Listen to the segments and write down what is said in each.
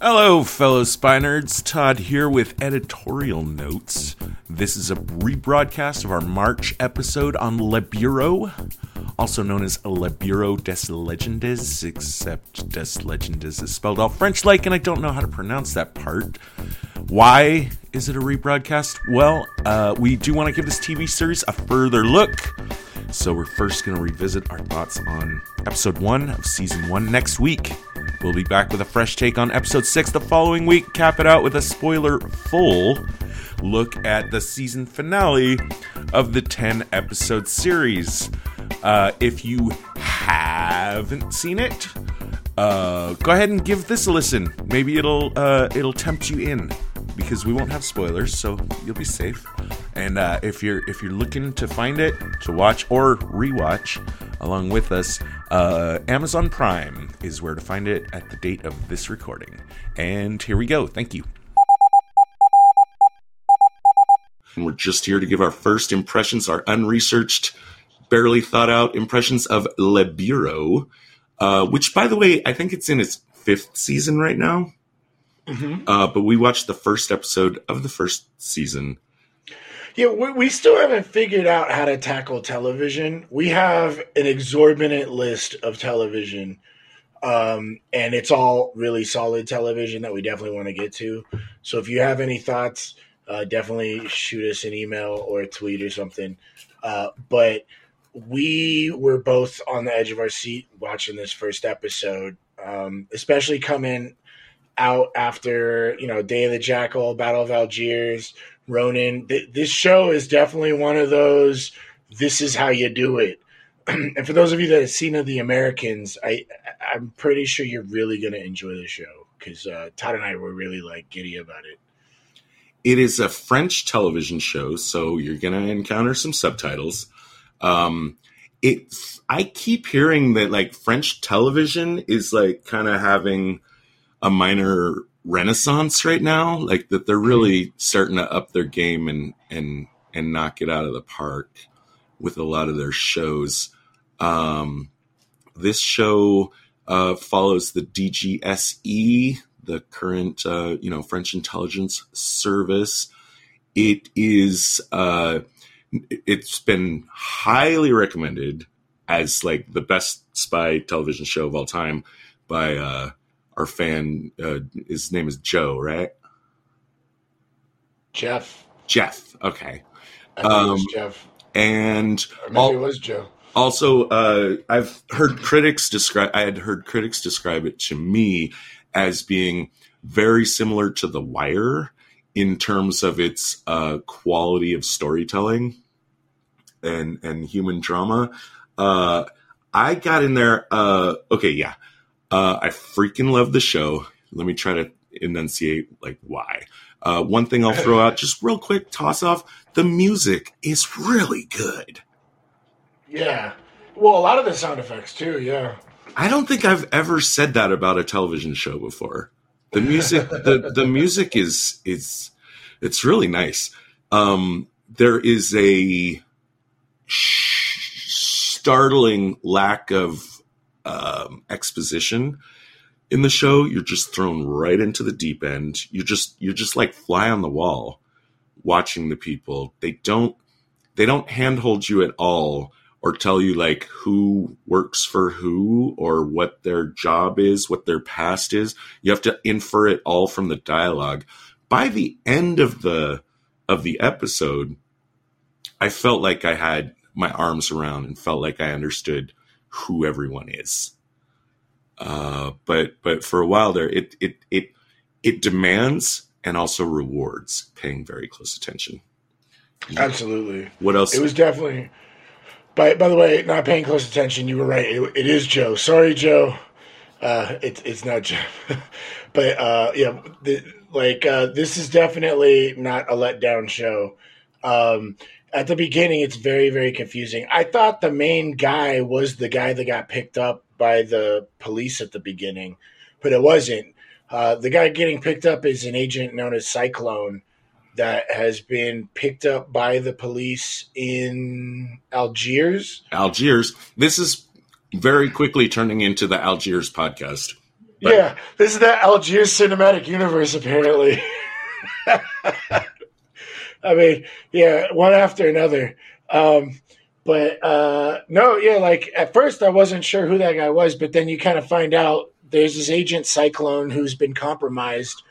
Hello, fellow spy nerds. Todd here with editorial notes. This is a rebroadcast of our March episode on Le Bureau, also known as Le Bureau des Legendes, except des Legendes is spelled all French like, and I don't know how to pronounce that part. Why is it a rebroadcast? Well, uh, we do want to give this TV series a further look. So we're first going to revisit our thoughts on episode one of season one next week. We'll be back with a fresh take on episode 6 the following week, cap it out with a spoiler full look at the season finale of the 10 episode series. Uh, if you haven't seen it, uh, go ahead and give this a listen. Maybe it'll uh, it'll tempt you in because we won't have spoilers, so you'll be safe. And uh, if you're if you're looking to find it to watch or rewatch along with us, uh, Amazon Prime is where to find it at the date of this recording. And here we go. Thank you. And we're just here to give our first impressions, our unresearched, barely thought out impressions of Le Bureau, uh, which, by the way, I think it's in its fifth season right now. Mm-hmm. Uh, but we watched the first episode of the first season. Yeah, we, we still haven't figured out how to tackle television. We have an exorbitant list of television, um, and it's all really solid television that we definitely want to get to. So if you have any thoughts, uh, definitely shoot us an email or a tweet or something. Uh, but we were both on the edge of our seat watching this first episode, um, especially coming out after you know Day of the Jackal, Battle of Algiers, Ronin. Th- this show is definitely one of those. This is how you do it. and for those of you that have seen of the Americans, I I'm pretty sure you're really going to enjoy the show because uh, Todd and I were really like giddy about it. It is a French television show, so you're going to encounter some subtitles. Um, it I keep hearing that like French television is like kind of having a minor renaissance right now like that they're really starting to up their game and and and knock it out of the park with a lot of their shows. Um this show uh follows the DGSE the current uh you know French intelligence service. It is uh it's been highly recommended as like the best spy television show of all time by uh our fan, uh, his name is Joe, right? Jeff. Jeff. Okay. Um, Jeff. And or maybe it was Joe. Also, uh, I've heard critics describe. I had heard critics describe it to me as being very similar to The Wire in terms of its uh, quality of storytelling and and human drama. Uh, I got in there. Uh, okay, yeah. Uh, I freaking love the show. Let me try to enunciate like why. Uh, one thing I'll throw out just real quick, toss off the music is really good. Yeah. Well, a lot of the sound effects too. Yeah. I don't think I've ever said that about a television show before. The music, the the music is is it's really nice. Um, there is a startling lack of um, exposition in the show. You're just thrown right into the deep end. You're just you're just like fly on the wall, watching the people. They don't they don't handhold you at all or tell you like who works for who or what their job is, what their past is. You have to infer it all from the dialogue. By the end of the of the episode, I felt like I had my arms around and felt like I understood who everyone is. Uh, but but for a while there, it it it it demands and also rewards paying very close attention. Absolutely. What else? It was definitely. By by the way, not paying close attention. You were right. it, it is Joe. Sorry, Joe. Uh, it's it's not Joe. but uh, yeah, the, like uh, this is definitely not a letdown show. Um, at the beginning it's very very confusing. I thought the main guy was the guy that got picked up by the police at the beginning but it wasn't. Uh, the guy getting picked up is an agent known as cyclone that has been picked up by the police in algiers. Algiers. This is very quickly turning into the algiers podcast. But- yeah, this is the Algiers cinematic universe, apparently. I mean, yeah, one after another. Um, but uh, no, yeah, like at first I wasn't sure who that guy was, but then you kind of find out there's this agent Cyclone who's been compromised,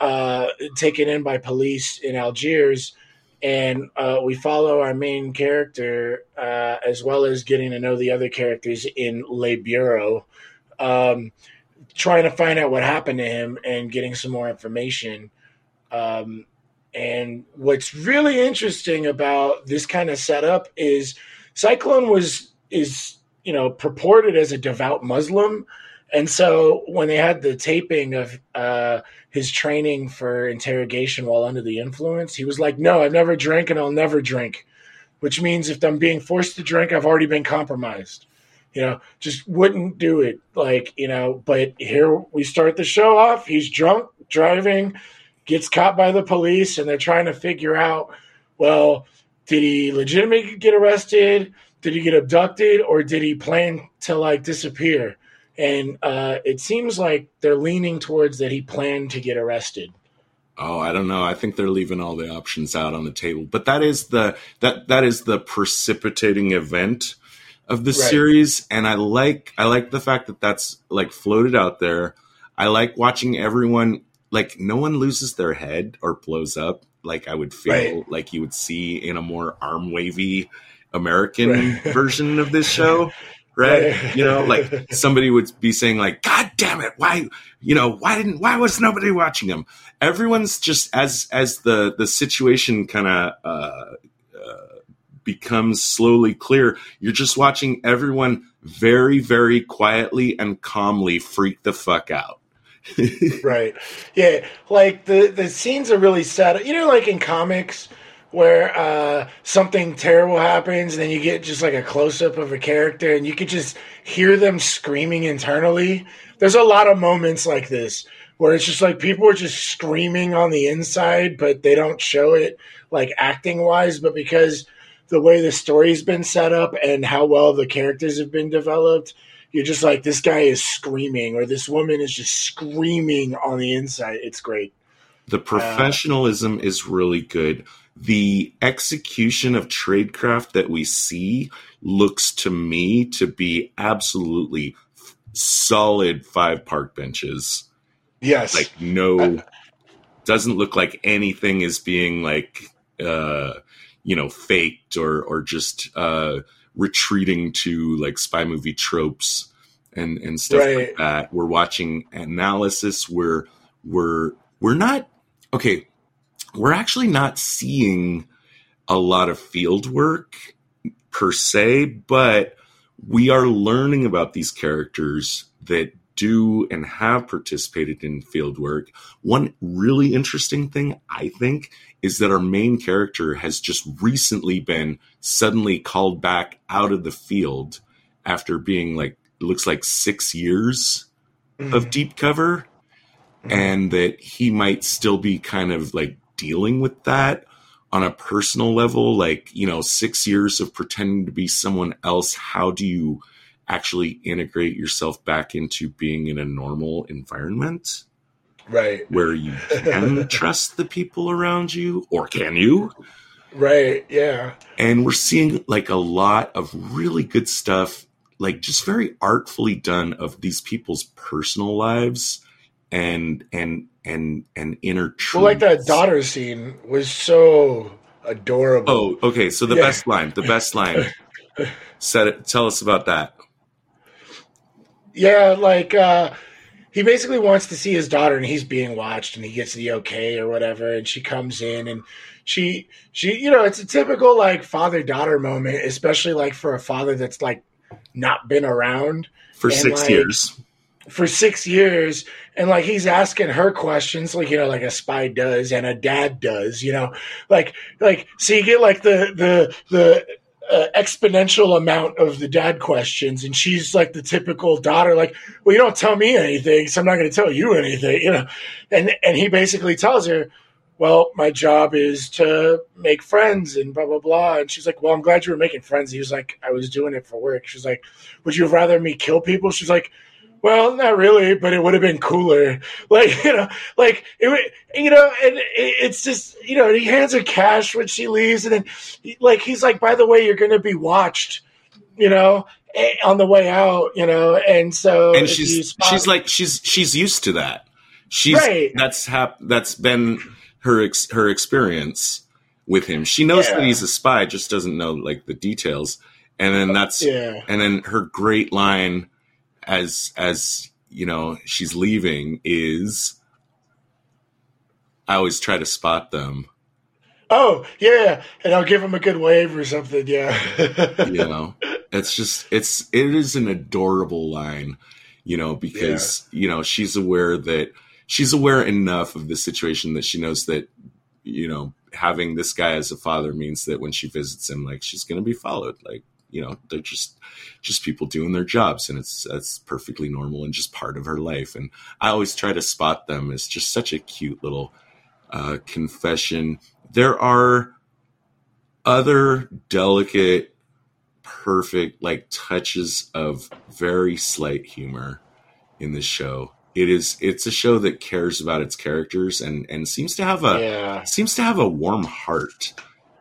uh, taken in by police in Algiers. And uh, we follow our main character uh, as well as getting to know the other characters in Le Bureau. Um, trying to find out what happened to him and getting some more information. Um, and what's really interesting about this kind of setup is Cyclone was is you know purported as a devout Muslim, and so when they had the taping of uh, his training for interrogation while under the influence, he was like, "No, I've never drank and I'll never drink," which means if I'm being forced to drink, I've already been compromised you know, just wouldn't do it. Like, you know, but here we start the show off. He's drunk, driving, gets caught by the police, and they're trying to figure out, well, did he legitimately get arrested? Did he get abducted? Or did he plan to like disappear? And uh, it seems like they're leaning towards that he planned to get arrested. Oh, I don't know. I think they're leaving all the options out on the table. But that is the that that is the precipitating event of the Right. series and I like I like the fact that that's like floated out there. I like watching everyone like no one loses their head or blows up like I would feel Right. like you would see in a more arm wavy American Right. version of this show. Right? Right. You know, like somebody would be saying like, God damn it, why you know, why didn't why was nobody watching him? Everyone's just as as the the situation kind of uh, uh becomes slowly clear, you're just watching everyone very, very quietly and calmly freak the fuck out. right. Yeah, like the the scenes are really sad. You know, like in comics where uh, something terrible happens, and then you get just like a close up of a character, and you could just hear them screaming internally. There's a lot of moments like this where it's just like people are just screaming on the inside, but they don't show it like acting wise, but because the way the story's been set up and how well the characters have been developed, you're just like this guy is screaming or this woman is just screaming on the inside. It's great. The professionalism is really good. The execution of tradecraft that we see looks to me to be absolutely solid five park benches. Yes. Like no doesn't look like anything is being like uh you know faked or or just uh retreating to like spy movie tropes and and stuff Right. like that. We're watching analysis We're we're we're not okay, we're actually not seeing a lot of field work per se, but we are learning about these characters that do and have participated in field work. One really interesting thing, I think, is that our main character has just recently been suddenly called back out of the field after being like, looks like six years of mm. deep cover, mm-hmm. and that he might still be kind of like dealing with that on a personal level. Like, you know, six years of pretending to be someone else. How do you actually integrate yourself back into being in a normal environment? Right. where you can trust the people around you, or can you? Right. Yeah. And we're seeing like a lot of really good stuff, like just very artfully done of these people's personal lives and and and and inner truths. Well, like that daughter scene was so adorable. Oh, okay. So the Yeah. best line, the best line. Said it. Tell us about that. Yeah, like uh he basically wants to see his daughter and he's being watched and he gets the okay or whatever and she comes in and she she you know, it's a typical like father daughter moment, especially like for a father that's like not been around For And, six like, years. for 6 years and like he's asking her questions like you know like a spy does and a dad does, you know. Like like so you get like the the the uh, exponential amount of the dad questions and she's like the typical daughter like well you don't tell me anything so i'm not going to tell you anything you know? And and he basically tells her well my job is to make friends and blah blah blah and she's like well i'm glad you were making friends. He was like i was doing it for work. She's like would you rather me kill people? She's like Well, not really, but it would have been cooler. Like you know, like it, would- you know, and it, it's just you know, he hands her cash when she leaves, and then like he's like, by the way, you're going to be watched, you know, on the way out, you know, and so and she's spot- she's like she's she's used to that. She's Right. that's hap- that's been her ex- her experience with him. She knows Yeah. that he's a spy, just doesn't know like the details. And then that's yeah, and then her great line as as you know she's leaving is I always try to spot them. oh yeah, and I'll give him a good wave or something, yeah, you know it's just it's it is an adorable line you know because you know she's aware that she's aware enough of the situation that she knows that you know having this guy as a father means that when she visits him like she's going to be followed like you know they're just just people doing their jobs and it's that's perfectly normal and just part of her life. And i always try to spot them as just such a cute little uh confession. There are other delicate perfect like touches of very slight humor in this show. It is it's a show that cares about its characters and and seems to have a yeah, seems to have a warm heart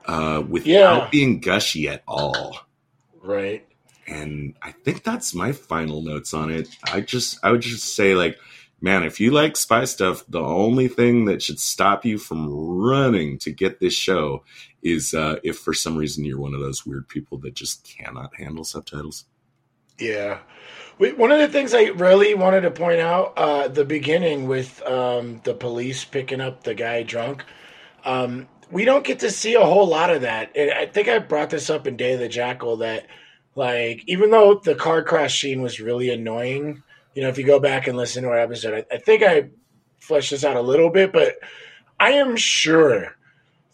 uh without Yeah. being gushy at all right. and i think that's my final notes on it i just i would just say like man if you like spy stuff the only thing that should stop you from running to get this show is uh if for some reason you're one of those weird people that just cannot handle subtitles Yeah. One of the things I really wanted to point out, uh, the beginning with um, the police picking up the guy drunk, um, we don't get to see a whole lot of that. And I think I brought this up in Day of the Jackal that, like, even though the car crash scene was really annoying, you know, if you go back and listen to our episode, I, I think I fleshed this out a little bit, but I am sure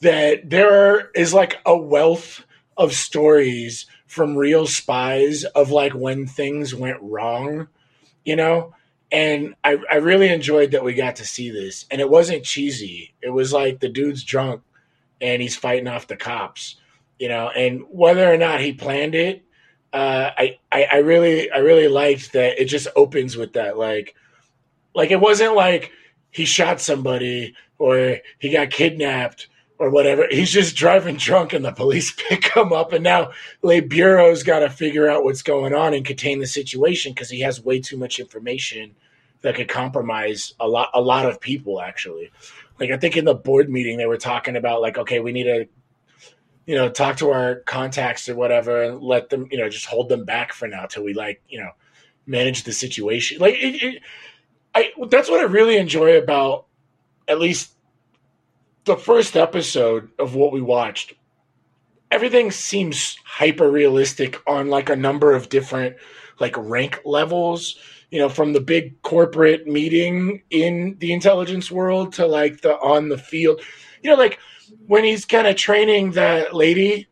that there is like a wealth of stories from real spies of like when things went wrong, you know? And I, I really enjoyed that we got to see this. And it wasn't cheesy. It was like the dude's drunk and he's fighting off the cops, you know, and whether or not he planned it, uh, I, I, I really I really liked that it just opens with that like like it wasn't like he shot somebody or he got kidnapped or whatever. He's just driving drunk and the police pick him up. And now Le Bureau's got to figure out what's going on and contain the situation because he has way too much information that could compromise a lot, a lot of people actually. Like I think in the board meeting, they were talking about like, okay, we need to, you know, talk to our contacts or whatever and let them, you know, just hold them back for now till we like, you know, manage the situation. Like it, it I, that's what I really enjoy about at least the first episode of what we watched, everything seems hyper realistic on like a number of different like rank levels. You know, from the big corporate meeting in the intelligence world to like the on the field. You know, like when he's kind of training that lady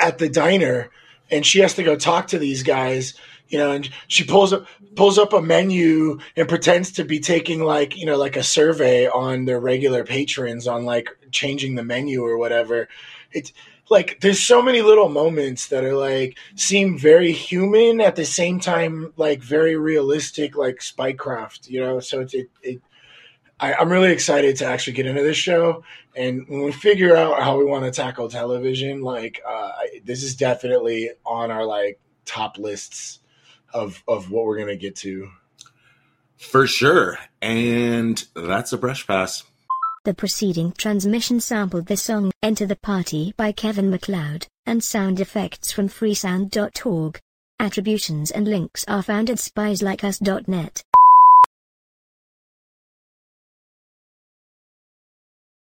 at the diner and she has to go talk to these guys you know and she pulls up pulls up a menu and pretends to be taking like you know like a survey on their regular patrons on like changing the menu or whatever it's like there's so many little moments that are like seem very human at the same time like very realistic like spycraft you know so it's it, it I, i'm really excited to actually get into this show and when we figure out how we want to tackle television like uh, this is definitely on our like top lists of of what we're gonna get to For sure. And that's a brush pass. The preceding transmission sampled the song Enter the Party by Kevin MacLeod, and sound effects from freesound.org. Attributions and links are found at spieslikeus.net.